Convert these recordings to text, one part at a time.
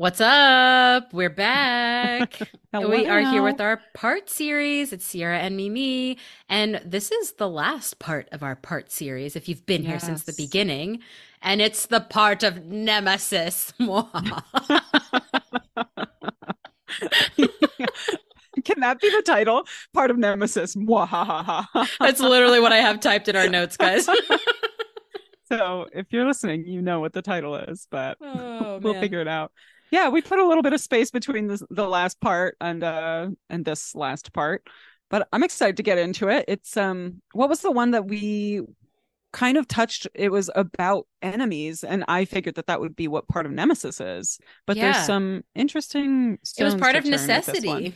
What's up? We're back. We are here with our part series. It's Ciera and Mimi. And this is the last part of our part series, if you've been here since the beginning. And it's the part of Nemesis. Can that be the title? Part of Nemesis. That's literally what I have typed in our notes, guys. so if you're listening, you know what the title is, but Oh, we'll man. figure it out. Yeah, we put a little bit of space between this, the last part and uh and this last part, but I'm excited to get into it. It's um, what was the one that we kind of touched? It was about enemies, and I figured that that would be what part of Nemesis is. But Yeah. there's some interesting. It was part of turn with this one. necessity.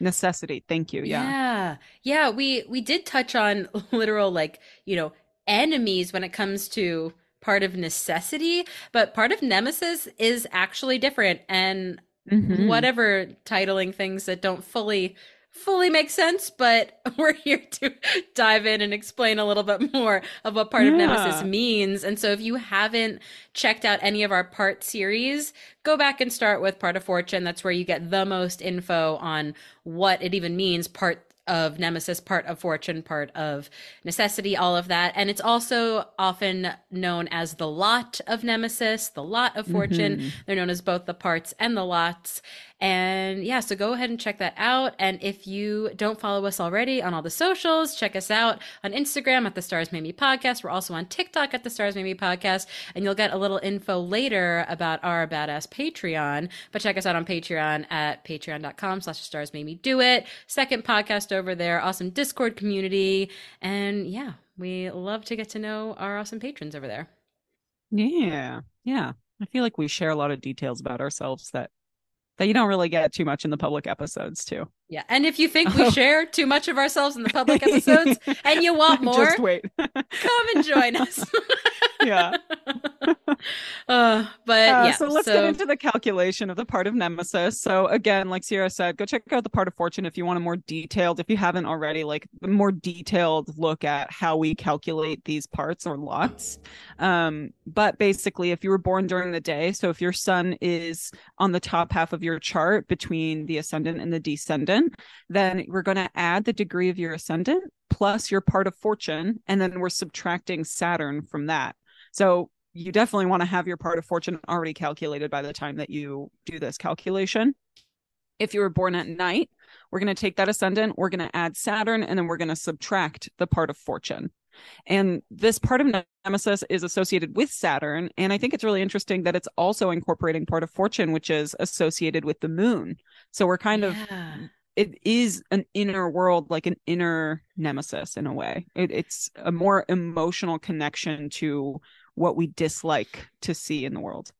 Necessity. Thank you. Yeah. Yeah. Yeah, we we did touch on literal like, you know, enemies when it comes to part of necessity, but part of nemesis is actually different and Mhm. whatever titling things that don't fully fully make sense, but we're here to dive in and explain a little bit more of what part of nemesis means. And so if you haven't checked out any of our part series, go back and start with part of fortune. That's where you get the most info on what it even means, part of nemesis, part of fortune, part of necessity, all of that. And it's also often known as the lot of nemesis, the lot of fortune. Mhm. They're known as both the parts and the lots. And yeah, so go ahead and check that out. And if you don't follow us already on all the socials, check us out on Instagram at the Stars Made Me Podcast. We're also on TikTok at the Stars Made Me Podcast. And you'll get a little info later about our badass Patreon. But check us out on Patreon at patreon.com slash stars made me do it. Second podcast over there, awesome Discord community. And yeah, we love to get to know our awesome patrons over there. Yeah. Yeah. I feel like we share a lot of details about ourselves that that you don't really get too much in the public episodes too. Yeah. And if you think we Oh. share too much of ourselves in the public episodes and you want more, Just wait. come and join us. yeah. uh, but Uh, yeah, so let's get into the calculation of the part of Nemesis. So again, like Ciera said, go check out the part of Fortune if you want a more detailed, if you haven't already, like a more detailed look at how we calculate these parts or lots. Um, but basically, if you were born during the day, so if your sun is on the top half of your chart between the ascendant and the descendant, then we're going to add the degree of your ascendant plus your part of fortune, and then we're subtracting Saturn from that. So you definitely want to have your part of fortune already calculated by the time that you do this calculation. If you were born at night, we're going to take that ascendant, we're going to add Saturn, and then we're going to subtract the part of fortune. And this part of Nemesis is associated with Saturn. And I think it's really interesting that it's also incorporating part of fortune, which is associated with the moon. So we're kind of Yeah. It is an inner world, like an inner nemesis in a way. It, it's a more emotional connection to what we dislike to see in the world.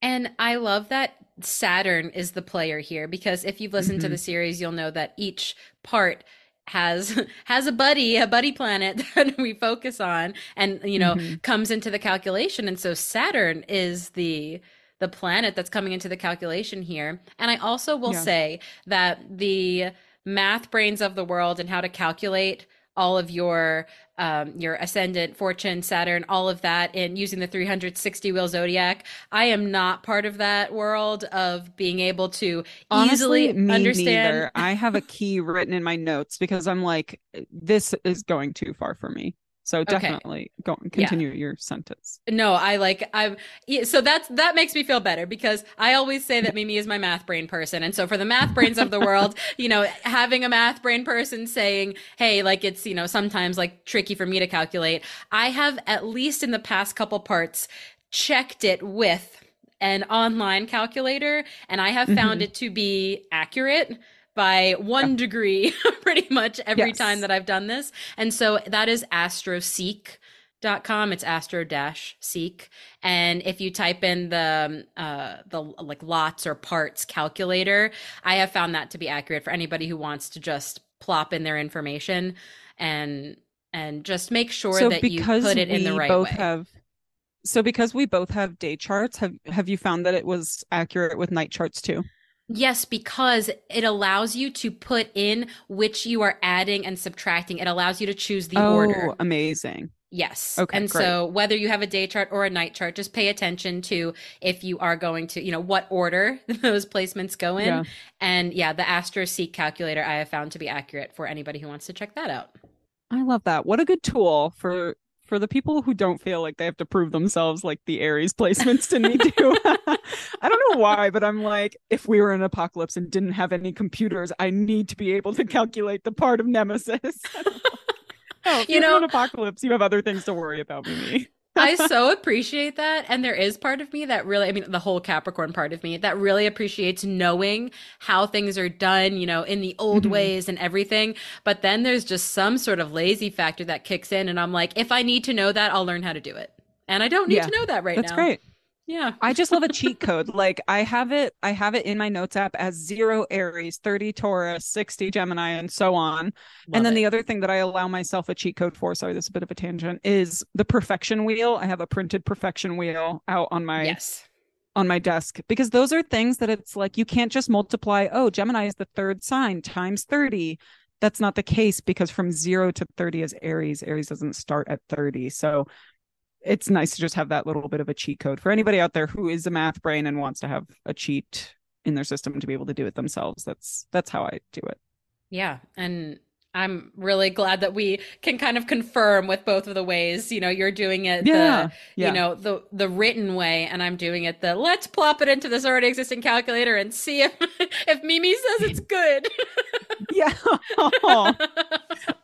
And I love that Saturn is the player here because if you've listened to Mhm. the series, you'll know that each part has has a buddy, a buddy planet that we focus on and you know Mhm. comes into the calculation. And so Saturn is the the planet that's coming into the calculation here. And I also will Yeah. say that the math brains of the world and how to calculate all of your um, your ascendant, fortune, Saturn, all of that, in using the 360 wheel zodiac. I am not part of that world of being able to Honestly, easily me understand. neither. I have a key written in my notes because I'm like, this is going too far for me. So definitely go continue your sentence. No, I like I'm yeah, so that's that makes me feel better because I always say that Mimi is my math brain person. And so for the math brains of the world, you know, having a math brain person saying, "Hey, like it's, you know, sometimes like tricky for me to calculate." I have at least in the past couple parts checked it with an online calculator and I have found Mhm. it to be accurate by one degree pretty much every Yes. time that I've done this. And so that is astroseek.com. It's astro dash seek. And if you type in the, um, uh, the like lots or parts calculator, I have found that to be accurate for anybody who wants to just plop in their information and, and just make sure so that you put it in the we right both way. have so because we both have day charts, have have you found that it was accurate with night charts too? Yes, because it allows you to put in which you are adding and subtracting. It allows you to choose the oh, order. amazing. Yes. Okay, and great. so whether you have a day chart or a night chart, just pay attention to if you are going to, you know, what order those placements go in. Yeah. And yeah, the Astro Seek calculator I have found to be accurate for anybody who wants to check that out. I love that. What a good tool for for the people who don't feel like they have to prove themselves like the Aries placements to me do. I don't know why, but I'm like, if we were in an apocalypse and didn't have any computers, I need to be able to calculate the part of Nemesis. oh, if You know- an apocalypse, you have other things to worry about, Mimi. I so appreciate that. And there is part of me that really, I mean, the whole Capricorn part of me that really appreciates knowing how things are done, you know, in the old Mhm. ways and everything. But then there's just some sort of lazy factor that kicks in. And I'm like, if I need to know that, I'll learn how to do it. And I don't need Yeah, to know that right That's now. great. Yeah. I just love a cheat code. Like I have it, I have it in my notes app as zero Aries, 30 Taurus, 60 Gemini, and so on. and then the other thing that I allow myself a cheat code for, sorry, this is a bit of a tangent, is the perfection wheel. I have a printed perfection wheel out on my yes. on my desk because those are things that it's like you can't just multiply, oh, Gemini is the third sign times 30. That's not the case because from 0 to 30 is Aries. Aries doesn't start at 30. So it's nice to just have that little bit of a cheat code for anybody out there who is a math brain and wants to have a cheat in their system to be able to do it themselves. That's that's how I do it. Yeah. And I'm really glad that we can kind of confirm with both of the ways. You know, you're doing it Yeah. the Yeah. you know, the the written way, and I'm doing it the let's plop it into this already existing calculator and see if if Mimi says it's good. yeah. Aw.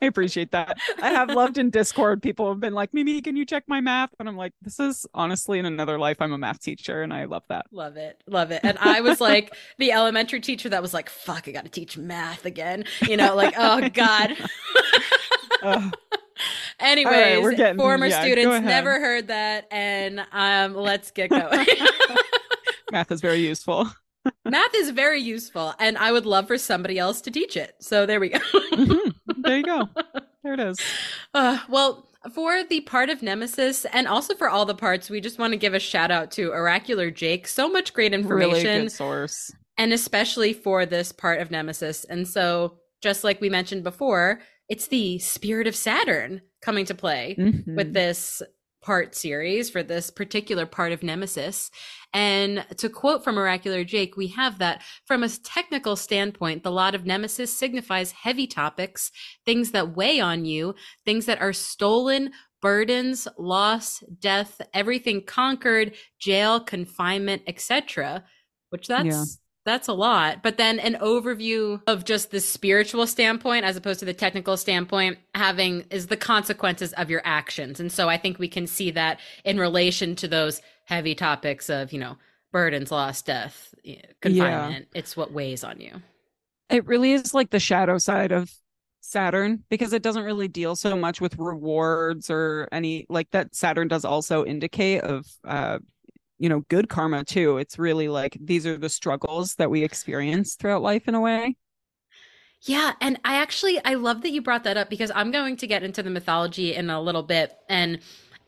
I appreciate that. I have loved in Discord. People have been like, Mimi, can you check my math? And I'm like, this is honestly in another life. I'm a math teacher and I love that. Love it. Love it. And I was like the elementary teacher that was like, fuck, I got to teach math again. You know, like, oh God. Ugh. Anyways, we're getting- former yeah, students never heard that. And um, let's get going. math is very useful. math is very useful, and I would love for somebody else to teach it. So there we go. Mhm. There you go. There it is. Uh, well, for the part of Nemesis and also for all the parts, we just want to give a shout out to Oracular Jake. So much great information. Really good source. and especially for this part of Nemesis. And so, just like we mentioned before, it's the spirit of Saturn coming to play Mhm. with this part series for this particular part of Nemesis. And to quote from Oracular Jake, we have that from a technical standpoint, the lot of Nemesis signifies heavy topics, things that weigh on you, things that are stolen, burdens, loss, death, everything conquered, jail, confinement, etc. Which that's Yeah. That's a lot. But then an overview of just the spiritual standpoint as opposed to the technical standpoint having is the consequences of your actions. And so I think we can see that in relation to those heavy topics of, you know, burdens, loss, death, confinement. It's what weighs on you. It really is like the shadow side of Saturn because it doesn't really deal so much with rewards or any like that Saturn does also indicate of uh you know good karma too. It's really like these are the struggles that we experience throughout life in a way. Yeah, and I actually I love that you brought that up because I'm going to get into the mythology in a little bit and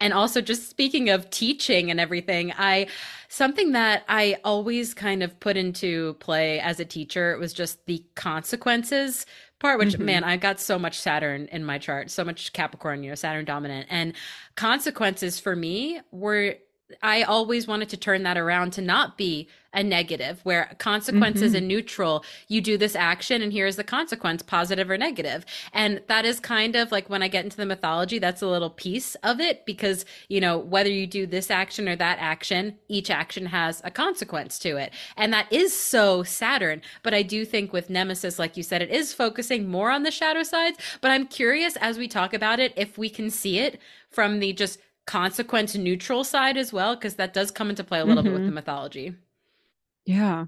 and also just speaking of teaching and everything, I something that I always kind of put into play as a teacher was just the consequences part which Mhm. man, I got so much Saturn in my chart, so much Capricorn, you know, Saturn dominant and consequences for me were I always wanted to turn that around to not be a negative, where consequences Mhm. and neutral, you do this action and here's the consequence, positive or negative. And that is kind of like when I get into the mythology, that's a little piece of it because, you know, whether you do this action or that action, each action has a consequence to it. And that is so Saturn. But I do think with Nemesis, like you said, it is focusing more on the shadow sides. But I'm curious as we talk about it, if we can see it from the just consequence neutral side as well, because that does come into play a little bit with the mythology. Yeah.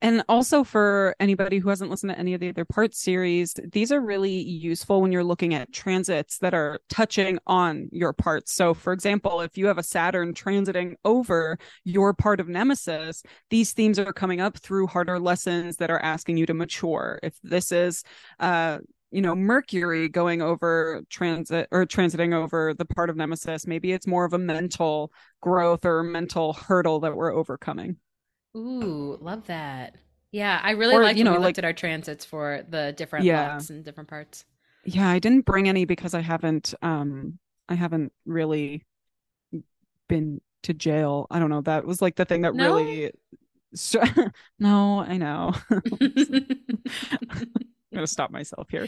And also for anybody who hasn't listened to any of the other parts series, these are really useful when you're looking at transits that are touching on your parts. So, for example, if you have a Saturn transiting over your part of Nemesis, these themes are coming up through harder lessons that are asking you to mature. If this is, uh, you know, Mercury going over transit or transiting over the part of Nemesis, maybe it's more of a mental growth or mental hurdle that we're overcoming. Ooh, love that. Yeah, I really Or, liked you know, we like- looked at our transits for the different Yeah. lots and different parts. Yeah, I didn't bring any because I haven't um I haven't really been to jail. I don't know. That was like the thing that No? really. no, I know. I'm gonna stop myself here.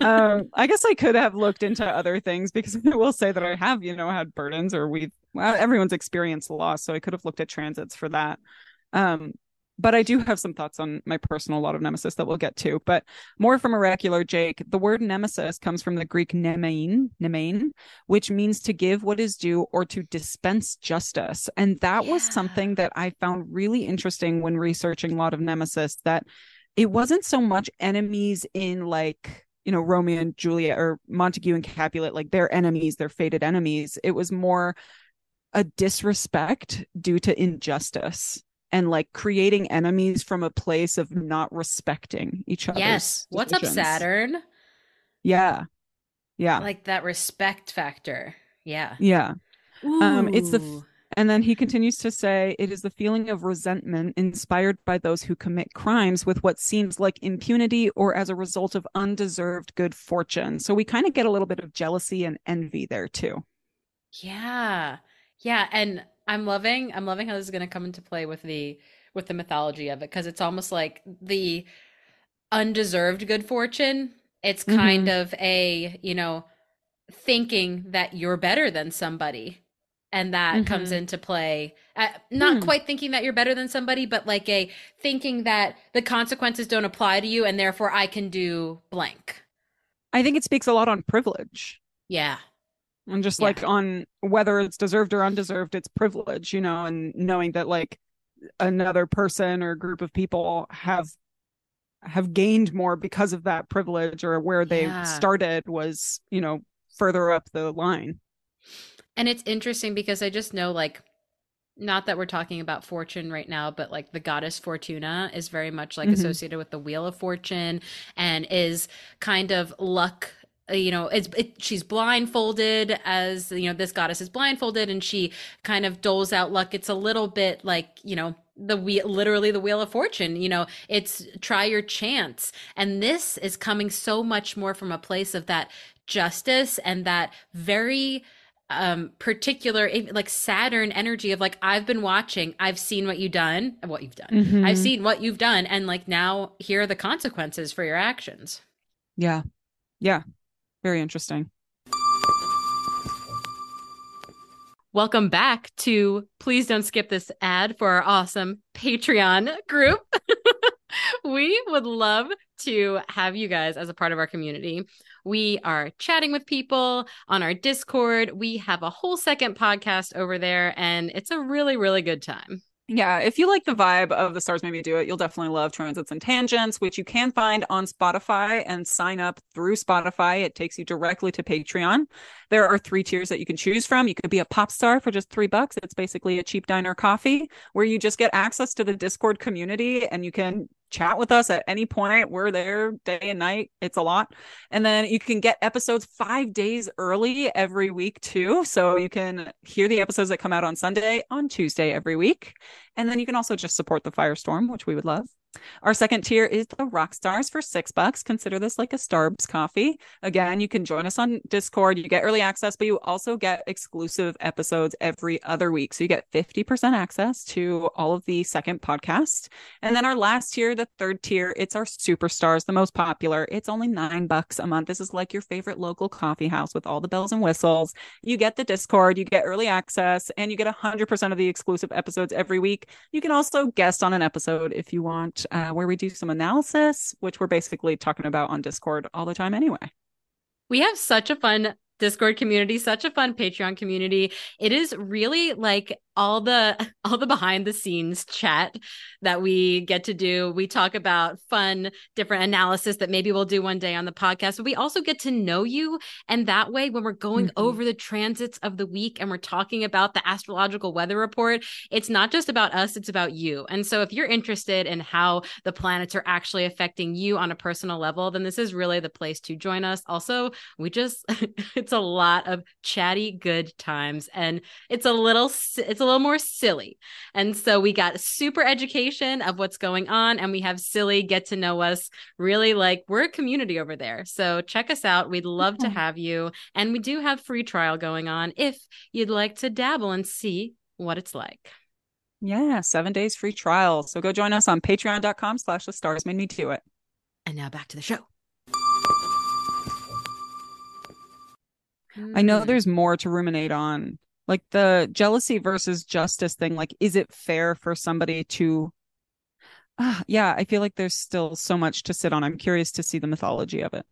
Um, I guess I could have looked into other things because I will say that I have, you know, had burdens or we've well, everyone's experienced loss, so I could have looked at transits for that. Um, but I do have some thoughts on my personal lot of nemesis that we'll get to. But more from oracular Jake, the word nemesis comes from the Greek nemein, nemein, which means to give what is due or to dispense justice. And that was something that I found really interesting when researching lot of nemesis that it wasn't so much enemies in like you know romeo and juliet or montague and capulet like they're enemies they're fated enemies it was more a disrespect due to injustice and like creating enemies from a place of not respecting each other yes. What's up, Saturn? yeah yeah Like that respect factor. Yeah. yeah Um, it's the Ooh. And then he continues to say it is the feeling of resentment inspired by those who commit crimes with what seems like impunity or as a result of undeserved good fortune. So we kind of get a little bit of jealousy and envy there too. Yeah. Yeah, and I'm loving I'm loving how this is going to come into play with the with the mythology of it because it's almost like the undeserved good fortune. It's kind mm-hmm. of a, you know, thinking that you're better than somebody. And that comes Mhm. into play. Uh, not Hmm. quite thinking that you're better than somebody, but like a thinking that the consequences don't apply to you and therefore I can do blank. I think it speaks a lot on privilege Yeah. and just Yeah. like on whether it's deserved or undeserved, it's privilege, you know, and knowing that like another person or group of people have have gained more because of that privilege or where they Yeah. started was, you know, further up the line. And it's interesting because I just know, like, not that we're talking about fortune right now, but like the goddess Fortuna is very much like Mhm. associated with the wheel of fortune and is kind of luck. uh, You know, it's it, she's blindfolded as you know this goddess is blindfolded and she kind of doles out luck. It's a little bit like you know the wheel, literally the wheel of fortune. You know, it's try your chance, and this is coming so much more from a place of that justice and that very um particular like saturn energy of like i've been watching i've seen what you've done what you've done Mhm. i've seen what you've done and like now here are the consequences for your actions Yeah. Yeah. Very interesting. Welcome back to please don't skip this ad for our awesome patreon group. We would love to have you guys as a part of our community. We are chatting with people on our discord. We have a whole second podcast over there and it's a really really good time Yeah, if you like the vibe of The Stars Made Me Do It, you'll definitely love Transits and Tangents, which you can find on Spotify and sign up through Spotify. It takes you directly to Patreon. There are three tiers that you can choose from. You could be a pop star for just three bucks. It's basically a cheap diner coffee where you just get access to the Discord community and you can chat with us at any point. We're there day and night. It's a lot. And then you can get episodes five days early every week too. So you can hear the episodes that come out on Sunday on Tuesday every week. And then you can also just support the Firestorm, which we would love. Our second tier is the rock stars for six bucks. Consider this like a Starbucks coffee. Again, you can join us on Discord. You get early access, but you also get exclusive episodes every other week. So you get 50% access to all of the second podcast. And then our last tier, the third tier, it's our superstars, the most popular. It's only nine bucks a month. This is like your favorite local coffee house with all the bells and whistles. You get the Discord, you get early access, and you get 100% of the exclusive episodes every week. You can also guest on an episode if you want, uh, where we do some analysis, which we're basically talking about on Discord all the time anyway. We have such a fun Discord community, such a fun Patreon community. It is really like all the all the behind the scenes chat that we get to do. We talk about fun different analysis that maybe we'll do one day on the podcast. But we also get to know you and that way when we're going Mhm. over the transits of the week and we're talking about the astrological weather report, it's not just about us, it's about you. And so if you're interested in how the planets are actually affecting you on a personal level, then this is really the place to join us. Also, we just it's a lot of chatty good times and it's a little it's a little more silly. And so we got super education of what's going on, and we have silly get to know us. Really, like we're a community over there. So check us out. We'd love to have you. And we do have free trial going on if you'd like to dabble and see what it's like. Yeah, seven days free trial. So go join us on patreon.com slash the stars made me do it. And now back to the show. I know hmm. there's more to ruminate on. Like the jealousy versus justice thing, like, is it fair for somebody to uh, yeah, I feel like there's still so much to sit on. I'm curious to see the mythology of it.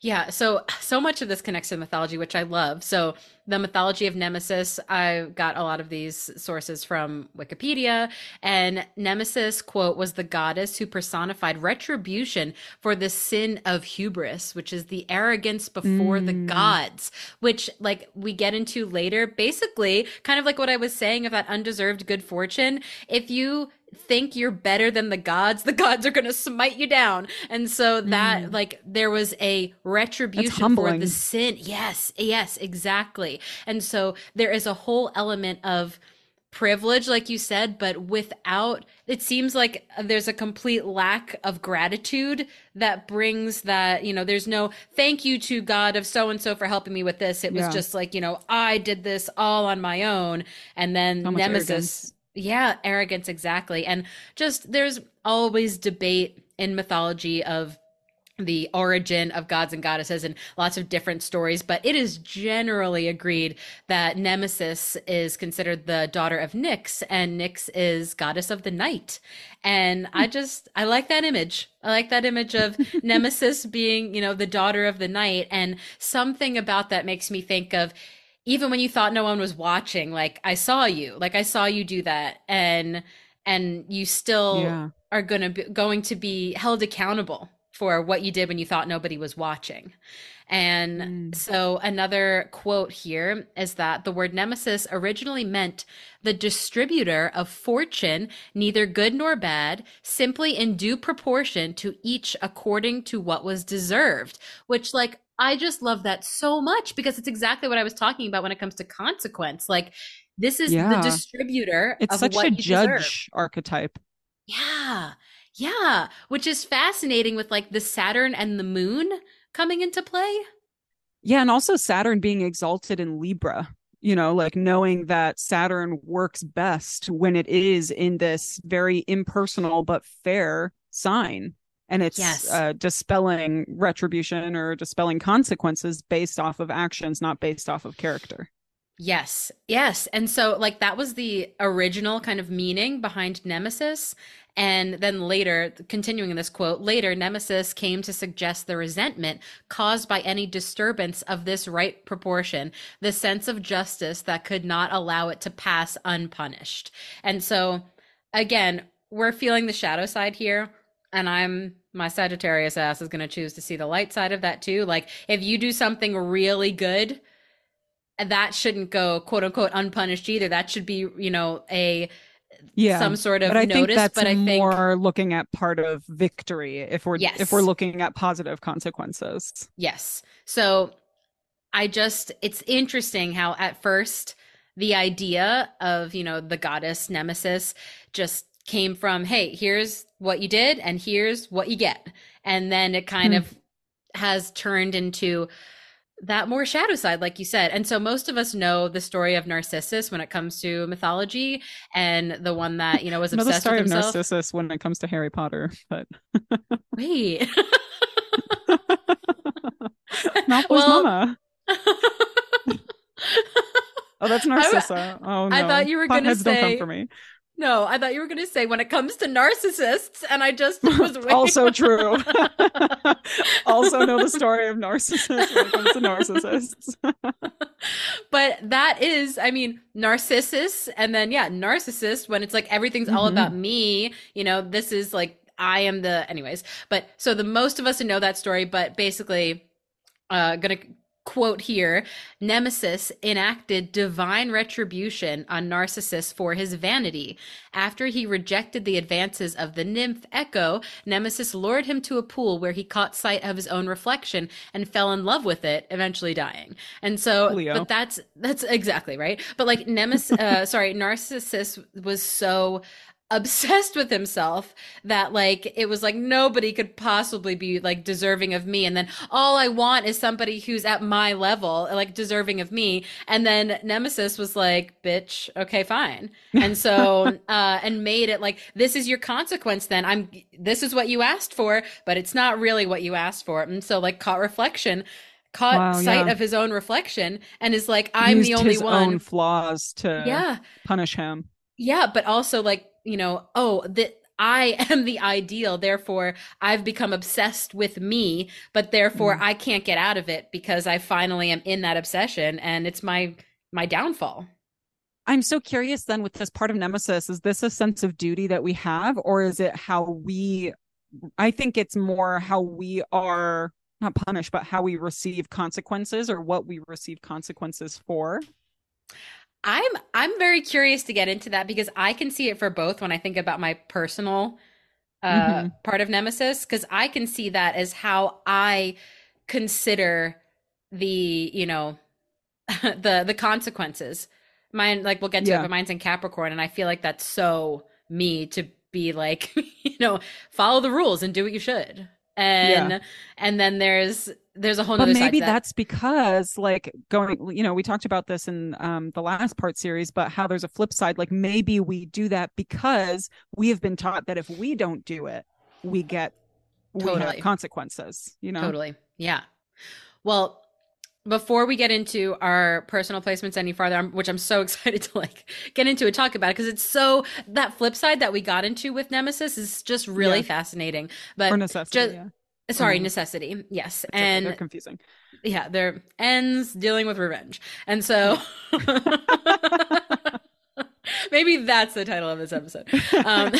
Yeah, so so much of this connects to mythology, which I love. So the mythology of Nemesis, I got a lot of these sources from Wikipedia, and Nemesis quote was the goddess who personified retribution for the sin of hubris, which is the arrogance before mm. the gods, which like we get into later. Basically, kind of like what I was saying of that undeserved good fortune. If you think you're better than the gods, the gods are going to smite you down. And so that, mm. like, there was a retribution for the sin. Yes, yes, exactly. And so there is a whole element of privilege, like you said, but without, it seems like there's a complete lack of gratitude that brings that, you know, there's no thank you to God of so and so for helping me with this. It was yeah. just like, you know, I did this all on my own. And then Nemesis. Arrogance yeah, arrogance, exactly. And just there's always debate in mythology of the origin of gods and goddesses and lots of different stories, but it is generally agreed that Nemesis is considered the daughter of Nyx and Nyx is goddess of the night. And I hmm. just, I like that image. I like that image of Nemesis being, you know, the daughter of the night. And something about that makes me think of even when you thought no one was watching like i saw you like i saw you do that and and you still yeah. are going to be going to be held accountable for what you did when you thought nobody was watching and mm. so another quote here is that the word nemesis originally meant the distributor of fortune, neither good nor bad, simply in due proportion to each according to what was deserved, which like I just love that so much because it's exactly what I was talking about when it comes to consequence. Like this is yeah. the distributor. It's such a judge deserve. archetype. Yeah. Yeah. Which is fascinating with like the Saturn and the moon coming into play. Yeah. And also Saturn being exalted in Libra, you know, like knowing that Saturn works best when it is in this very impersonal but fair sign and it's yes. uh, dispelling retribution or dispelling consequences based off of actions not based off of character Yes. Yes. And so like that was the original kind of meaning behind Nemesis. And then later, continuing in this quote, later Nemesis came to suggest the resentment caused by any disturbance of this right proportion, the sense of justice that could not allow it to pass unpunished. And so again, we're feeling the shadow side here and I'm my Sagittarius ass is going to choose to see the light side of that too. Like if you do something really good, that shouldn't go quote unquote unpunished either. That should be, you know, a yeah some sort of but I notice. Think that's but I think more looking at part of victory if we're yes. if we're looking at positive consequences. Yes. So I just it's interesting how at first the idea of, you know, the goddess nemesis just came from, hey, here's what you did and here's what you get. And then it kind hmm. of has turned into that more shadow side, like you said. And so most of us know the story of Narcissus when it comes to mythology and the one that, you know, was obsessed the story with himself. of Narcissus when it comes to Harry Potter, but wait. Malfoy's well... mama. oh, that's Narcissa. oh no. I thought you were going to say don't come for me. No, I thought you were going to say when it comes to narcissists, and I just was also true. also know the story of narcissists when it comes to narcissists. but that is, I mean, narcissus, and then yeah, narcissist when it's like everything's mm-hmm. all about me. You know, this is like I am the, anyways. But so the most of us know that story, but basically, uh, gonna quote here Nemesis enacted divine retribution on Narcissus for his vanity. After he rejected the advances of the nymph Echo, Nemesis lured him to a pool where he caught sight of his own reflection and fell in love with it, eventually dying. And so, Leo. but that's, that's exactly right. But like Nemesis, uh, sorry, Narcissus was so obsessed with himself that like it was like nobody could possibly be like deserving of me. And then all i want is somebody who's at my level like deserving of me. And then nemesis was like bitch okay fine. And so uh and made it like this is your consequence then. I'm this is what you asked for but it's not really what you asked for. And so like caught reflection caught Wow, sight yeah. of his own reflection and is like i'm Used the only his one. own flaws to yeah. punish him. yeah, but also like, you know, oh, that I am the ideal, therefore I've become obsessed with me, but therefore Mm. I can't get out of it because I finally am in that obsession and it's my my downfall. I'm so curious then with this part of Nemesis, is this a sense of duty that we have, or is it how we I think it's more how we are not punished, but how we receive consequences or what we receive consequences for. I'm I'm very curious to get into that because I can see it for both when I think about my personal uh Mhm. part of Nemesis because I can see that as how I consider the, you know, the the consequences. Mine like we'll get to it, but mine's in Capricorn and I feel like that's so me to be like, you know, follow the rules and do what you should. And and then there's there's a whole But maybe that. that's because like going, you know, we talked about this in um the last part series, but how there's a flip side. Like maybe we do that because we have been taught that if we don't do it, we get we have consequences, you know. Totally. Yeah. Well, before we get into our personal placements any farther, which I'm so excited to like get into and talk about it because it's so that flip side that we got into with Nemesis is just really Yeah. fascinating. But Or necessity. ju- yeah. sorry, Mhm. necessity. Yes. It's and they're confusing. yeah, they're ends dealing with revenge. And so maybe that's the title of this episode. Um,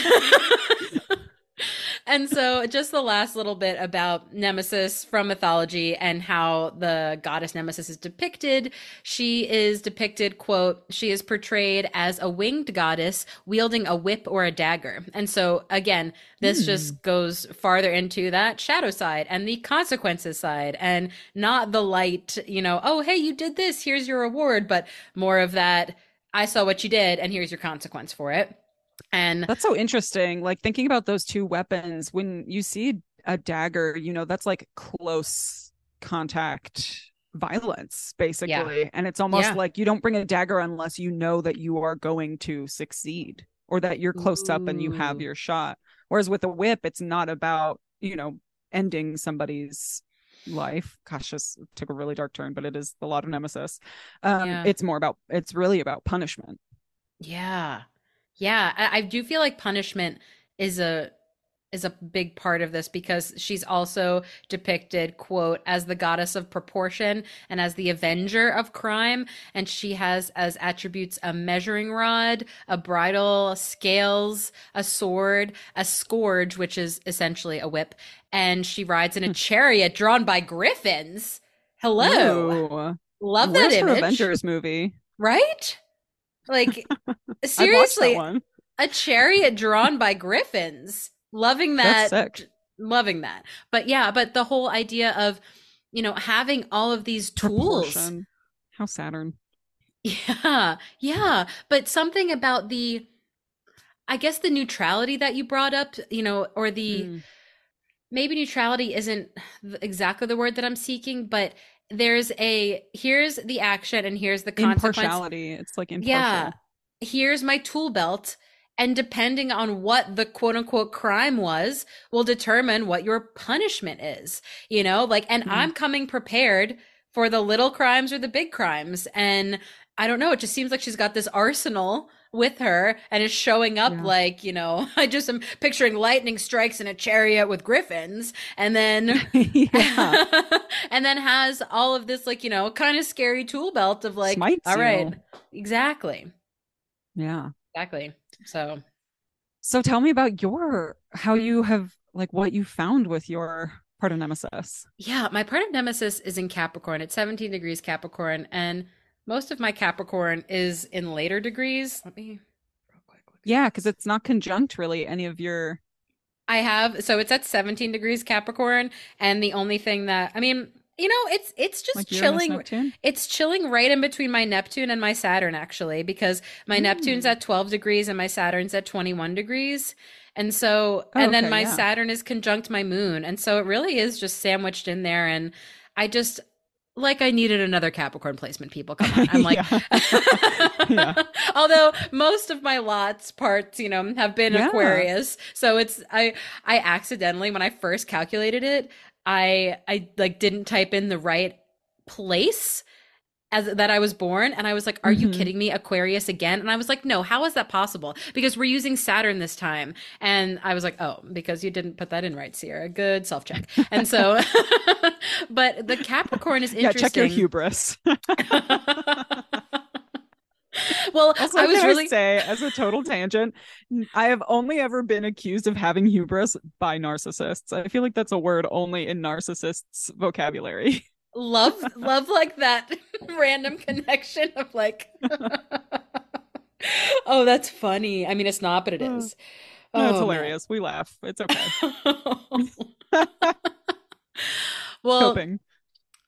and so just the last little bit about Nemesis from mythology and how the goddess Nemesis is depicted. She is depicted, quote, she is portrayed as a winged goddess wielding a whip or a dagger. And so again, this Hmm. just goes farther into that shadow side and the consequences side and not the light, you know, oh, hey, you did this, here's your reward, but more of that, I saw what you did and here's your consequence for it. And That's so interesting. Like thinking about those two weapons, when you see a dagger, you know, that's like close contact violence, basically. And it's almost Yeah. like you don't bring a dagger unless you know that you are going to succeed or that you're close up and you have your shot. Whereas with a whip, it's not about, you know, ending somebody's life. Gosh, this took a really dark turn, but it is the lot of nemesis. Um, Yeah. It's more about, it's really about punishment. Yeah. Yeah, I, I do feel like punishment is a is a big part of this because she's also depicted, quote, as the goddess of proportion and as the avenger of crime. And she has as attributes a measuring rod, a bridle, scales, a sword, a scourge, which is essentially a whip, and she rides in a hmm. chariot drawn by griffins. Hello. Ooh. Love Where's that image. Avengers movie? Right? Like I'd watch that seriously, a chariot drawn by griffins. Loving that. Loving that. But yeah, but the whole idea of, you know, having all of these tools. Proportion. How Saturn. Yeah. Yeah. But something about the, I guess the neutrality that you brought up, you know, or the, Mm. maybe neutrality isn't exactly the word that I'm seeking, but there's a, here's the action and here's the consequence. Impartiality. It's like impartial. Yeah. Here's my tool belt. And depending on what the quote unquote crime was, will determine what your punishment is. You know, like, and Mhm. I'm coming prepared for the little crimes or the big crimes. And I don't know, it just seems like she's got this arsenal with her and is showing up Yeah. like, you know, I just am picturing lightning strikes in a chariot with griffins and then yeah. and then has all of this like you know kind of scary tool belt of like Smites all right you. exactly Yeah. exactly so So tell me about your how you have like what you found with your part of Nemesis? Yeah, my part of Nemesis is in Capricorn. It's 17 degrees Capricorn, and most of my Capricorn is in later degrees. Let me Yeah, because it's not conjunct really any of your. I have so it's at 17 degrees Capricorn, and the only thing that I mean, you know, it's it's just Like chilling. It's chilling right in between my Neptune and my Saturn, actually, because my Mm. Neptune's at 12 degrees and my Saturn's at 21 degrees. And so, Oh, and then okay, my yeah. Saturn is conjunct my moon. And so it really is just sandwiched in there. And I just, like, I needed another Capricorn placement, people. Come on. I'm like, although most of my lots parts, you know, have been Yeah. Aquarius. So it's, I, I accidentally, when I first calculated it, I, I like didn't type in the right place as that I was born and I was like are you Mhm. kidding me Aquarius again and I was like no how is that possible because we're using Saturn this time and I was like oh because you didn't put that in right Ciera good self check and so but the Capricorn is Yeah, interesting check your hubris. well Also, I was really I say, as a total tangent, I have only ever been accused of having hubris by narcissists. I feel like that's a word only in narcissists' vocabulary. love love like that random connection of like oh that's funny I mean it's not but it is Uh, is That's Oh, man. hilarious. We laugh. It's okay. well, Coping.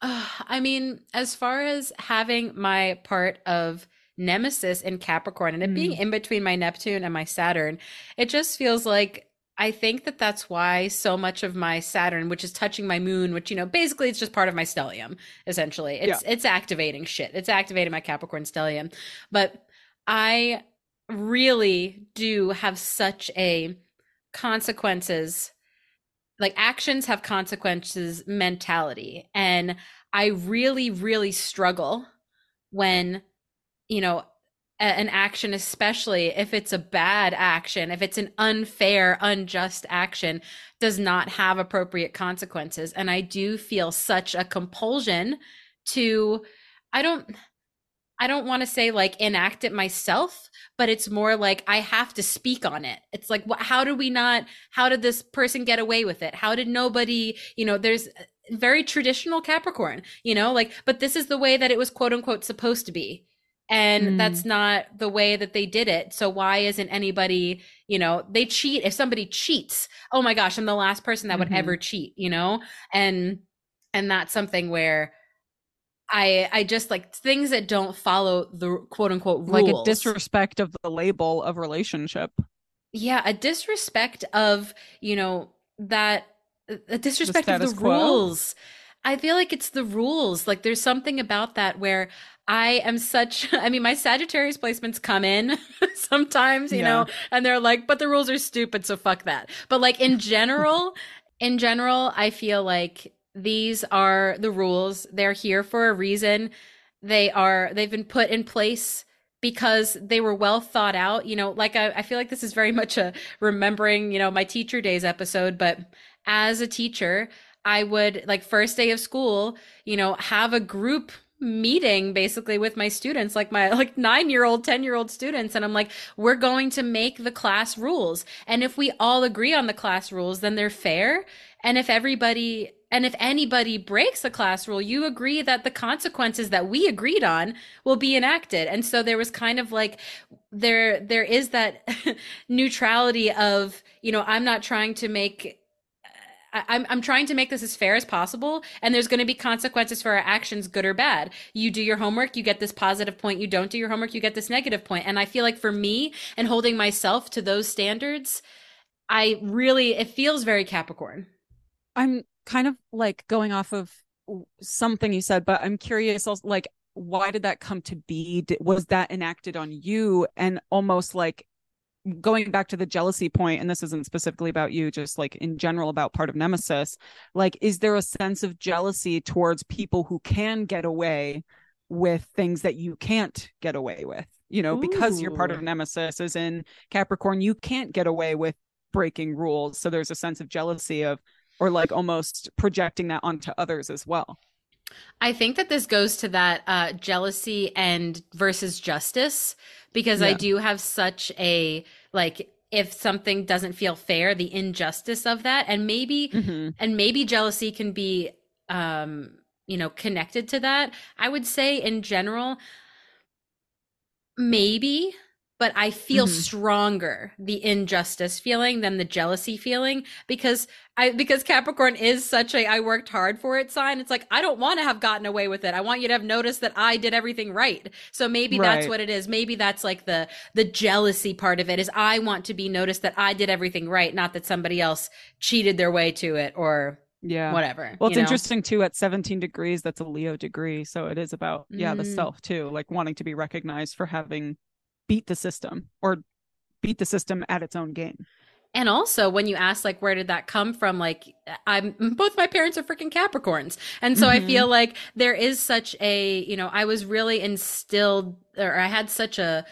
uh, I mean, as far as having my part of Nemesis in Capricorn and it being Mm. in between my Neptune and my Saturn, it just feels like I think that that's why so much of my Saturn, which is touching my moon, which you know, basically it's just part of my stellium, essentially. It's it's activating shit. It's activating my Capricorn stellium. But I really do have such a consequences like actions have consequences mentality and i really really struggle when you know an action especially if it's a bad action if it's an unfair unjust action does not have appropriate consequences. And i do feel such a compulsion to i don't i don't want to say like enact it myself but it's more like i have to speak on it. It's like how did we not how did this person get away with it? How did nobody you know there's uh, very traditional capricorn you know like but this is the way that it was quote unquote supposed to be and Mm. that's not the way that they did it so why isn't anybody you know they cheat if somebody cheats oh my gosh i'm the last person that would Mhm. ever cheat you know and and that's something where i i just like things that don't follow the quote unquote rules Like a disrespect of the label of relationship. yeah a disrespect of you know that a disrespect of the quo? rules i feel like it's the rules like there's something about that where i am such i mean my sagittarius placements come in sometimes you know and they're like but the rules are stupid so fuck that. But like in general in general i feel like these are the rules. They're here for a reason. They are they've been put in place because they were well thought out you know like I, I feel like this is very much a remembering you know my teacher days episode but as a teacher i would like first day of school you know have a group meeting basically with my students like my like 9 year old 10 year old students and i'm like we're going to make the class rules. And if we all agree on the class rules then they're fair. And if everybody and if anybody breaks a class rule you agree that the consequences that we agreed on will be enacted. And so there was kind of like there there is that neutrality of you know i'm not trying to make I'm I'm trying to make this as fair as possible, and there's going to be consequences for our actions, good or bad. You do your homework, you get this positive point. You don't do your homework, you get this negative point. And I feel like for me, and holding myself to those standards, I really it feels very Capricorn. I'm kind of like going off of something you said, but I'm curious also like why did that come to be? Was that enacted on you and almost like going back to the jealousy point and this isn't specifically about you just like in general about part of nemesis like is there a sense of jealousy towards people who can get away with things that you can't get away with? You know because you're part of nemesis is in capricorn you can't get away with breaking rules. So there's a sense of jealousy of or like almost projecting that onto others as well I think that this goes to that uh, jealousy and versus justice because I do have such a like if something doesn't feel fair, the injustice of that, and maybe Mhm. and maybe jealousy can be um you know connected to that. I would say in general, maybe but I feel Mhm. stronger the injustice feeling than the jealousy feeling because I because Capricorn is such a I worked hard for it sign. It's like I don't want to have gotten away with it. I want you to have noticed that I did everything right. So maybe that's what it is. Maybe that's like the the jealousy part of it is I want to be noticed that I did everything right, not that somebody else cheated their way to it or Yeah. whatever. Well, it's know? interesting too. At 17 degrees, that's a Leo degree, so it is about yeah the Mm. self too, like wanting to be recognized for having beat the system or beat the system at its own game. And also, when you ask, like, where did that come from? Like, I'm both my parents are freaking Capricorns. And so I Mhm. feel like there is such a, you know, I was really instilled, or I had such a,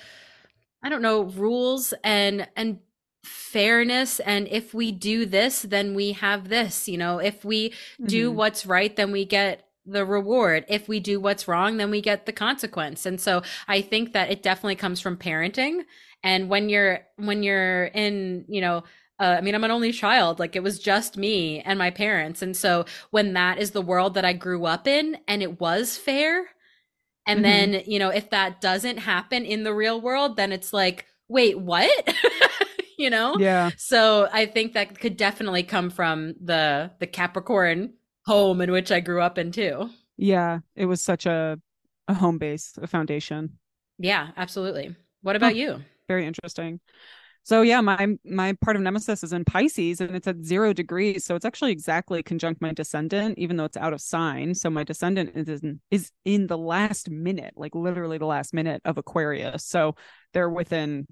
I don't know, rules and, and, fairness and if we do this then we have this you know if we do Mhm. what's right then we get the reward. If we do what's wrong then we get the consequence. And so i think that it definitely comes from parenting. And when you're when you're in you know uh, i mean i'm an only child. Like it was just me and my parents. And so when that is the world that i grew up in and it was fair and Mhm. then you know if that doesn't happen in the real world then it's like wait what? You know? Yeah. so I think that could definitely come from the the Capricorn home in which I grew up in too. Yeah. It was such a a home base, a foundation. Yeah, absolutely. What about you? Very interesting. So yeah, my my part of Nemesis is in Pisces and it's at zero degrees. So it's actually exactly conjunct my descendant, even though it's out of sign. So my descendant is in, is in the last minute, like literally the last minute of Aquarius. So they're within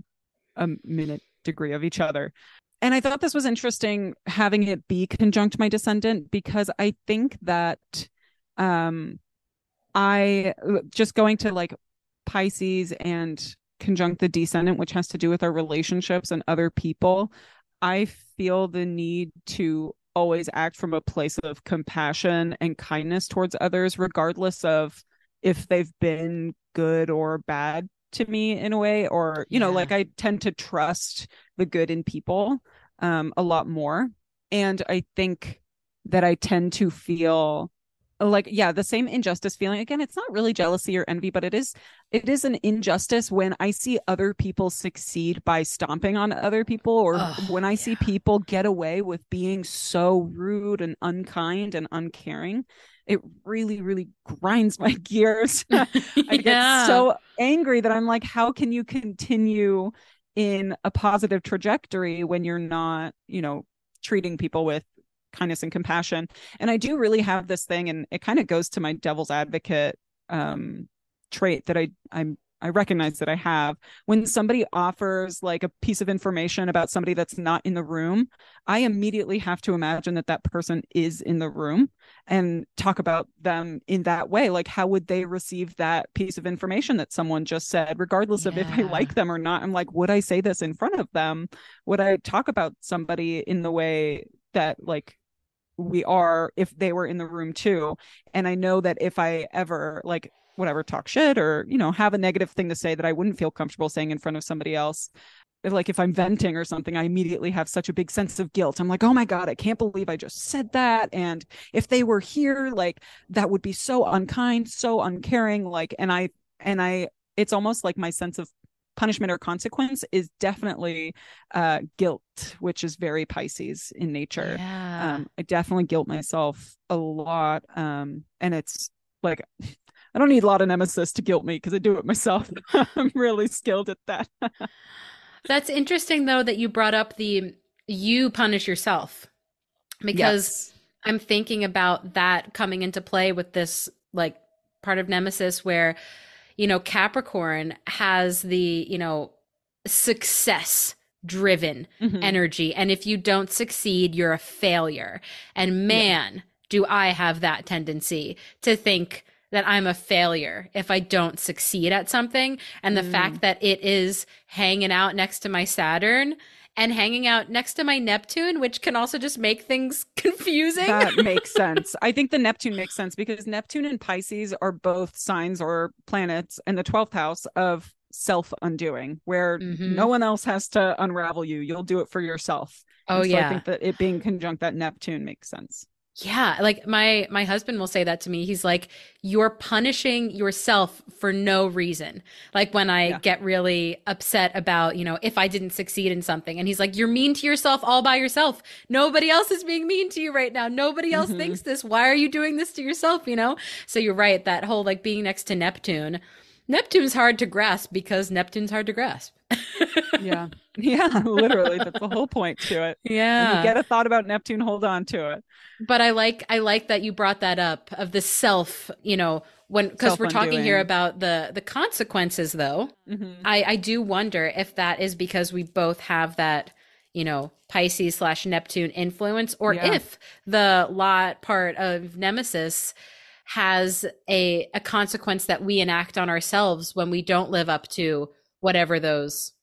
a minute degree of each other. And I thought this was interesting having it be conjunct my descendant because I think that um I just going to like Pisces and conjunct the descendant, which has to do with our relationships and other people, I feel the need to always act from a place of compassion and kindness towards others, regardless of if they've been good or bad to me in a way, or, you know, Yeah. like I tend to trust the good in people um, a lot more. And I think that I tend to feel like yeah the same injustice feeling again it's not really jealousy or envy but it is it is an injustice when i see other people succeed by stomping on other people or Ugh, when i see people get away with being so rude and unkind and uncaring it really really grinds my gears. I get so angry that i'm like how can you continue in a positive trajectory when you're not you know treating people with kindness and compassion? And i do really have this thing and it kind of goes to my devil's advocate um trait that i i'm i recognize that i have. When somebody offers like a piece of information about somebody that's not in the room i immediately have to imagine that that person is in the room and talk about them in that way. Like how would they receive that piece of information that someone just said regardless of if i like them or not? I'm like would i say this in front of them? Would i talk about somebody in the way that like we are if they were in the room too? And i know that if i ever like whatever talk shit or you know have a negative thing to say that i wouldn't feel comfortable saying in front of somebody else. Like if i'm venting or something i immediately have such a big sense of guilt. I'm like oh my god i can't believe i just said that. And if they were here like that would be so unkind so uncaring like and i and i it's almost like my sense of punishment or consequence is definitely uh guilt which is very pisces in nature. Yeah. um i definitely guilt myself a lot um and it's like i don't need a lot of nemesis to guilt me because i do it myself. I'm really skilled at that. That's interesting though that you brought up the you punish yourself. Because Yes. I'm thinking about that coming into play with this like part of Nemesis where you know Capricorn has the you know success driven Mhm. energy. And if you don't succeed you're a failure. And man do I have that tendency to think that I'm a failure if I don't succeed at something and the Mm. fact that it is hanging out next to my Saturn and hanging out next to my Neptune which can also just make things confusing that makes sense i think the neptune makes sense because neptune and pisces are both signs or planets in the 12th house of self undoing, where Mhm. no one else has to unravel you. You'll do it for yourself. Oh so yeah. I think that it being conjunct that Neptune makes sense. Yeah, like my my husband will say that to me. He's like, "You're punishing yourself for no reason." Like when I Yeah. get really upset about, you know, if I didn't succeed in something, and he's like, "You're mean to yourself all by yourself. Nobody else is being mean to you right now. Nobody else Mhm. thinks this. Why are you doing this to yourself?" You know. So you're right. That whole like being next to Neptune. Neptune's hard to grasp because Neptune's hard to grasp. Yeah. yeah, literally. That's the whole point to it. When Yeah. you get a thought about Neptune, hold on to it. But I like I like that you brought that up of the self, you know, when because we're talking here about the the consequences though. Mhm. I I do wonder if that is because we both have that, you know, Pisces slash Neptune influence, or Yeah. if the lot part of Nemesis has a a consequence that we enact on ourselves when we don't live up to whatever those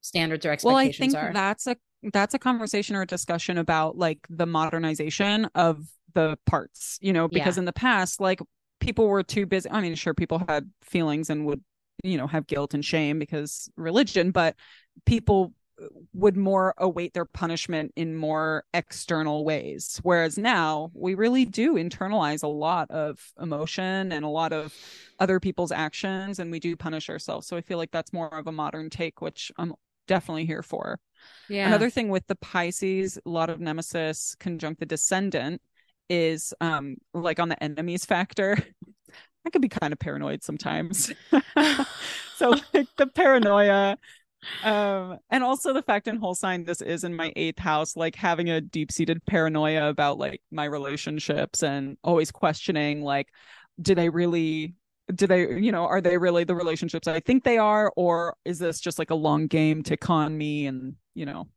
standards or expectations Well, I think are. that's a that's a conversation or a discussion about like the modernization of the parts, you know, because Yeah. in the past, like people were too busy. I mean, sure, people had feelings and would, you know, have guilt and shame because religion, but people would more await their punishment in more external ways. Whereas now we really do internalize a lot of emotion and a lot of other people's actions and we do punish ourselves. So I feel like that's more of a modern take, which I'm definitely here for. yeah. Another thing with the Pisces, a lot of Nemesis conjunct the descendant is um like on the enemies factor. I could be kind of paranoid sometimes. so like the paranoia um and also the fact in whole sign this is in my eighth house like having a deep-seated paranoia about like my relationships and always questioning like do they really do they you know are they really the relationships i think they are? Or is this just like a long game to con me and you know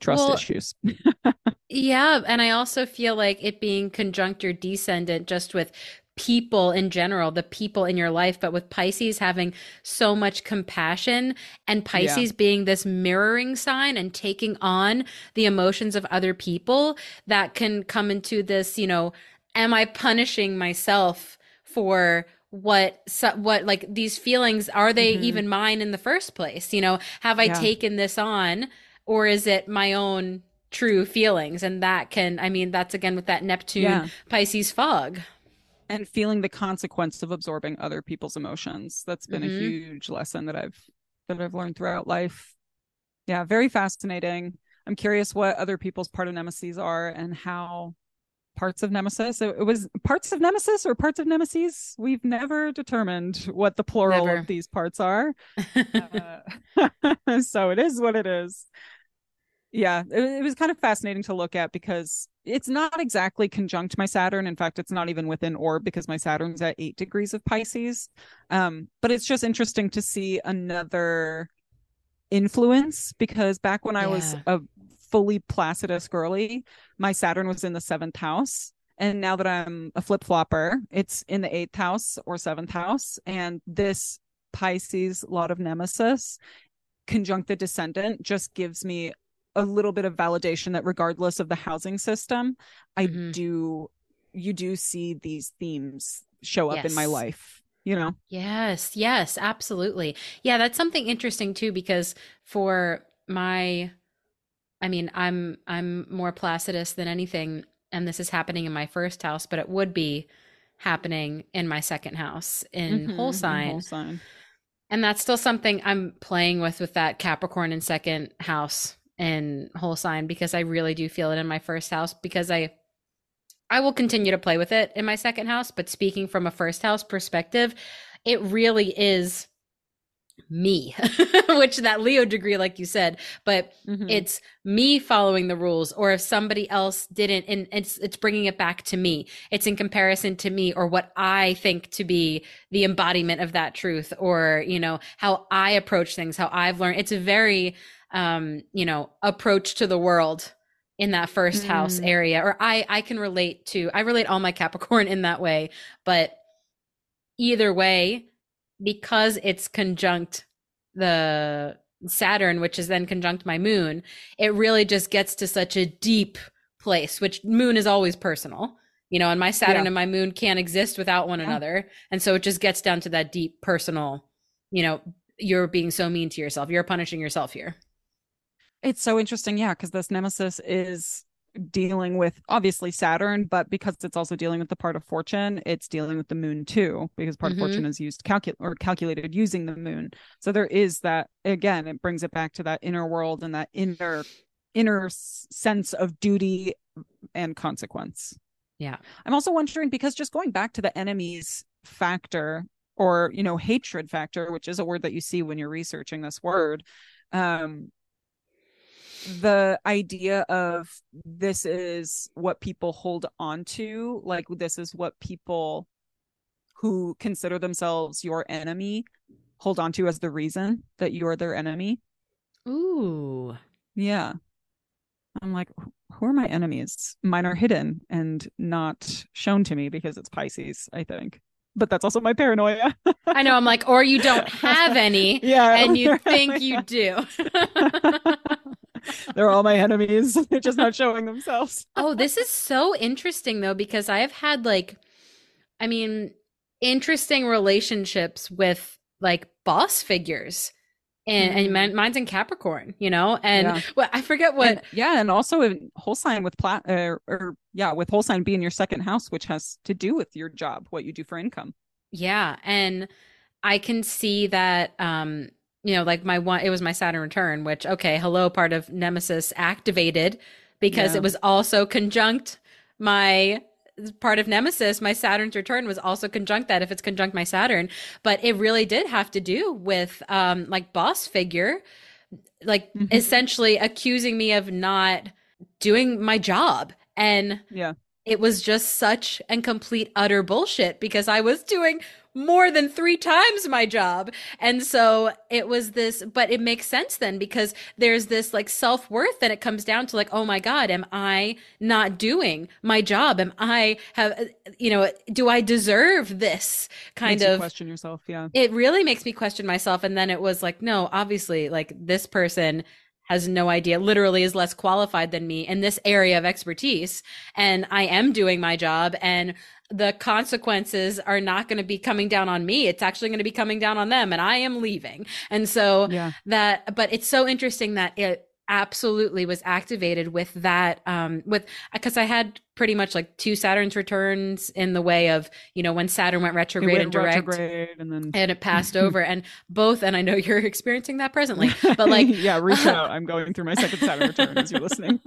trust well, issues? Yeah, and I also feel like it being conjunct your descendant just with people in general, the people in your life, but with Pisces having so much compassion and Pisces being this mirroring sign and taking on the emotions of other people that can come into this, you know, am I punishing myself for what so, what like these feelings are they Mhm. even mine in the first place you know have i Yeah. taken this on or is it my own true feelings and that can i mean that's again with that neptune Yeah. pisces fog and feeling the consequence of absorbing other people's emotions. That's been Mhm. a huge lesson that i've that i've learned throughout life. Yeah very fascinating. I'm curious what other people's part of nemesis are and how parts of nemesis it, it was parts of nemesis or parts of nemesis? We've never determined what the plural Never. of these parts are. Uh, so it is what it is. Yeah it, it was kind of fascinating to look at because it's not exactly conjunct my saturn. In fact it's not even within orb because my saturn's at eight degrees of pisces. Um but it's just interesting to see another influence because back when i was a fully placidus girly my saturn was in the seventh house. And now that i'm a flip-flopper it's in the eighth house or seventh house. And this pisces lot of nemesis conjunct the descendant just gives me a little bit of validation that regardless of the housing system i Mhm. do you do see these themes show up in my life you know Yes, yes, absolutely. Yeah, that's something interesting too because for my I mean, I'm I'm more placidus than anything and this is happening in my first house, but it would be happening in my second house in Mhm, whole sign. whole sign And that's still something I'm playing with with that Capricorn in second house in whole sign because I really do feel it in my first house because I I will continue to play with it in my second house, but speaking from a first house perspective, it really is me, which that Leo degree, like you said, but Mhm. it's me following the rules, or if somebody else didn't, and it's it's bringing it back to me. It's in comparison to me or what I think to be the embodiment of that truth, or you know how I approach things, how I've learned. It's a very um, you know approach to the world in that first house Mm. area, or I I can relate to. I relate all my Capricorn in that way, but either way, because it's conjunct the Saturn, which is then conjunct my moon, it really just gets to such a deep place, which moon is always personal, you know, and my Saturn Yeah. and my moon can't exist without one Yeah. another. And so it just gets down to that deep personal you know, you're being so mean to yourself. You're punishing yourself here. It's so interesting, yeah, because this nemesis is dealing with obviously Saturn, but because it's also dealing with the part of fortune, it's dealing with the moon too, because part mm-hmm. of fortune is used calculate or calculated using the moon. So there is that again, it brings it back to that inner world and that inner inner sense of duty and consequence. Yeah. I'm also wondering because just going back to the enemies factor or, you know, hatred factor, which is a word that you see when you're researching this word, um, the idea of this is what people hold on to, like this is what people who consider themselves your enemy hold on to as the reason that you're their enemy. Ooh. Yeah. I'm like, who are my enemies? Mine are hidden and not shown to me because it's Pisces, I think. But that's also my paranoia. I know. I'm like, or you don't have any, yeah, and you think you do. They're all my enemies. They're just not showing themselves. oh, this is so interesting though, because I have had like, I mean, interesting relationships with like boss figures and, mm-hmm. and mine's in Capricorn, you know, and yeah. well, I forget what. And, yeah, and also in whole sign with plat uh, or yeah, with whole sign being your second house, which has to do with your job, what you do for income. Yeah, and I can see that. um you know, like my one, it was my Saturn return, which okay, hello, part of Nemesis activated because yeah. it was also conjunct my part of Nemesis, my Saturn's return was also conjunct that if it's conjunct my Saturn, but it really did have to do with um like boss figure like mm-hmm. essentially accusing me of not doing my job and yeah it was just such and complete utter bullshit because I was doing more than three times my job. And so it was this, but it makes sense then because there's this like self worth and it comes down to like, oh my God, am I not doing my job? Am I have, you know, do I deserve this kind of question yourself? Yeah. It really makes me question myself. And then it was like, no, obviously, like this person has no idea, literally is less qualified than me in this area of expertise. And I am doing my job and the consequences are not going to be coming down on me. It's actually going to be coming down on them and I am leaving. And so yeah. that, but it's so interesting that it, absolutely was activated with that um with because i had pretty much like two saturn's returns in the way of you know when saturn went retrograde went and direct retrograde and then and it passed over and both and i know you're experiencing that presently but like yeah reach out. I'm going through my second saturn return as you're listening.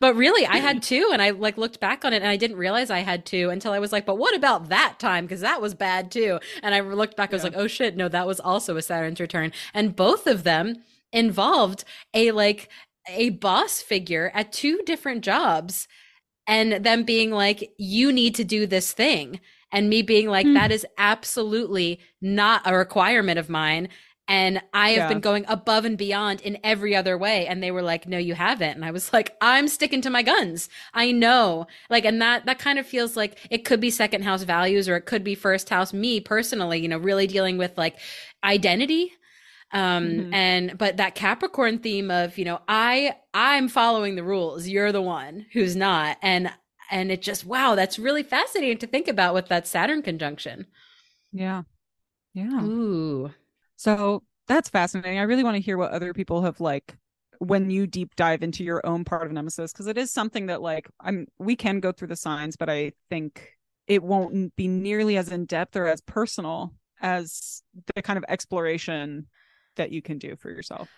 but really i had two and i like looked back on it and i didn't realize i had two until i was like but what about that time? Because that was bad too. And i looked back i was yeah. like oh shit no that was also a saturn's return. And both of them involved a like a boss figure at two different jobs and them being like you need to do this thing and me being like mm. that is absolutely not a requirement of mine and I have yeah. been going above and beyond in every other way. And they were like, no, you haven't. And I was like, I'm sticking to my guns. I know. Like, and that, that kind of feels like it could be second house values or it could be first house me personally, you know, really dealing with like identity um mm-hmm. and but that capricorn theme of you know i i'm following the rules. You're the one who's not. And and it just wow that's really fascinating to think about with that saturn conjunction. Yeah. Yeah. Ooh. So that's fascinating. I really want to hear what other people have like when you deep dive into your own part of nemesis because it is something that like i'm we can go through the signs but i think it won't be nearly as in depth or as personal as the kind of exploration that you can do for yourself.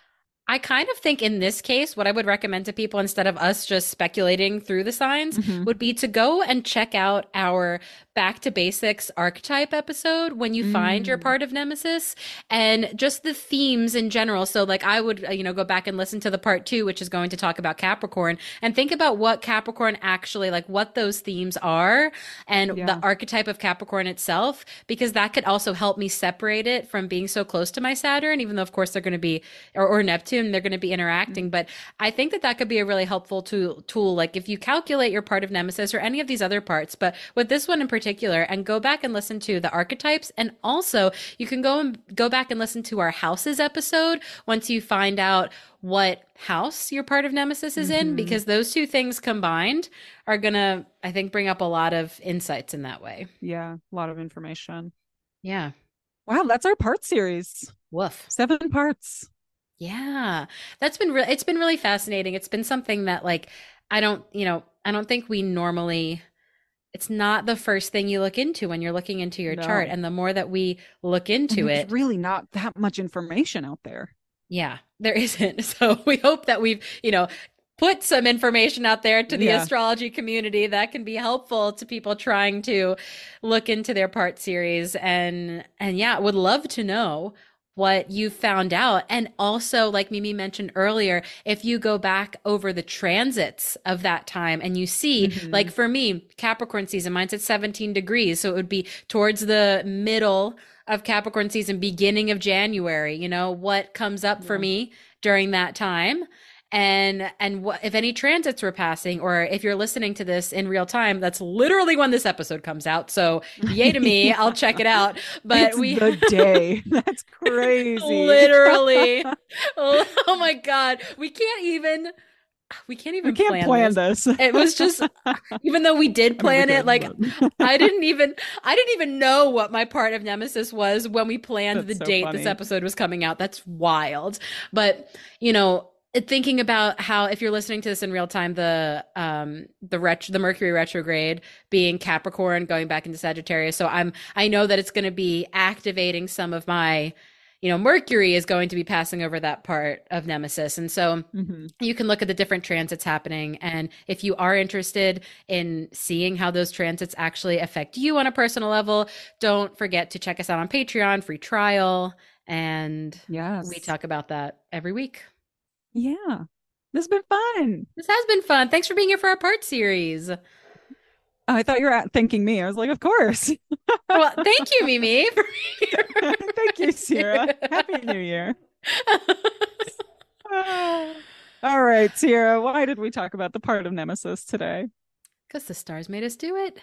I kind of think in this case, what I would recommend to people instead of us just speculating through the signs mm-hmm. would be to go and check out our back to basics archetype episode when you mm. find your mm. part of Nemesis and just the themes in general. So, like, I would, uh, you know, go back and listen to the part two, which is going to talk about Capricorn and think about what Capricorn actually, like, what those themes are and yeah. the archetype of Capricorn itself, because that could also help me separate it from being so close to my Saturn, even though, of course, they're going to be, or, or Neptune, they're going to be interacting. Mm. But I think that that could be a really helpful tool, tool. Like, if you calculate your part of Nemesis or any of these other parts, but with this one in particular, particular and go back and listen to the archetypes. And also you can go and go back and listen to our houses episode once you find out what house your part of Nemesis is mm-hmm. in, because those two things combined are going to, I think, bring up a lot of insights in that way. Yeah. A lot of information. Yeah. Wow, that's our part series. Woof. Seven parts. Yeah. That's been re- it's been really fascinating. It's been something that like I don't, you know, I don't think we normally it's not the first thing you look into when you're looking into your No. chart and the more that we look into there's it really not that much information out there. yeah there isn't so we hope that we've you know put some information out there to the Yeah. astrology community that can be helpful to people trying to look into their part series and and yeah would love to know what you found out. And also like mimi mentioned earlier if you go back over the transits of that time and you see Mhm. like for me capricorn season mine's at 17 degrees. So it would be towards the middle of capricorn season beginning of january you know what comes up for me during that time and and what if any transits were passing or if you're listening to this in real time that's literally when this episode comes out so yay to me i'll check it out but It's we the day. That's crazy. literally oh, my god we can't even we can't even we can't plan, plan this. this. it was just even though we did I mean, we plan it like I didn't even I didn't even know what my part of Nemesis was when we planned That's the so date funny. this episode was coming out. That's wild. But, you know, thinking about how if you're listening to this in real time the um the ret- the Mercury retrograde being Capricorn going back into Sagittarius. So I'm I know that it's going to be activating some of my you know, Mercury is going to be passing over that part of Nemesis. And so Mhm. you can look at the different transits happening. And if you are interested in seeing how those transits actually affect you on a personal level, don't forget to check us out on Patreon, free trial. And Yes. we talk about that every week. Yeah. This has been fun. This has been fun. Thanks for being here for our part series. I thought you were at thanking me. I was like, of course. Well, thank you, Mimi. For being here. Thank you, Ciera. Happy New Year. All right, Ciera, why did we talk about the part of Nemesis today? Because the stars made us do it.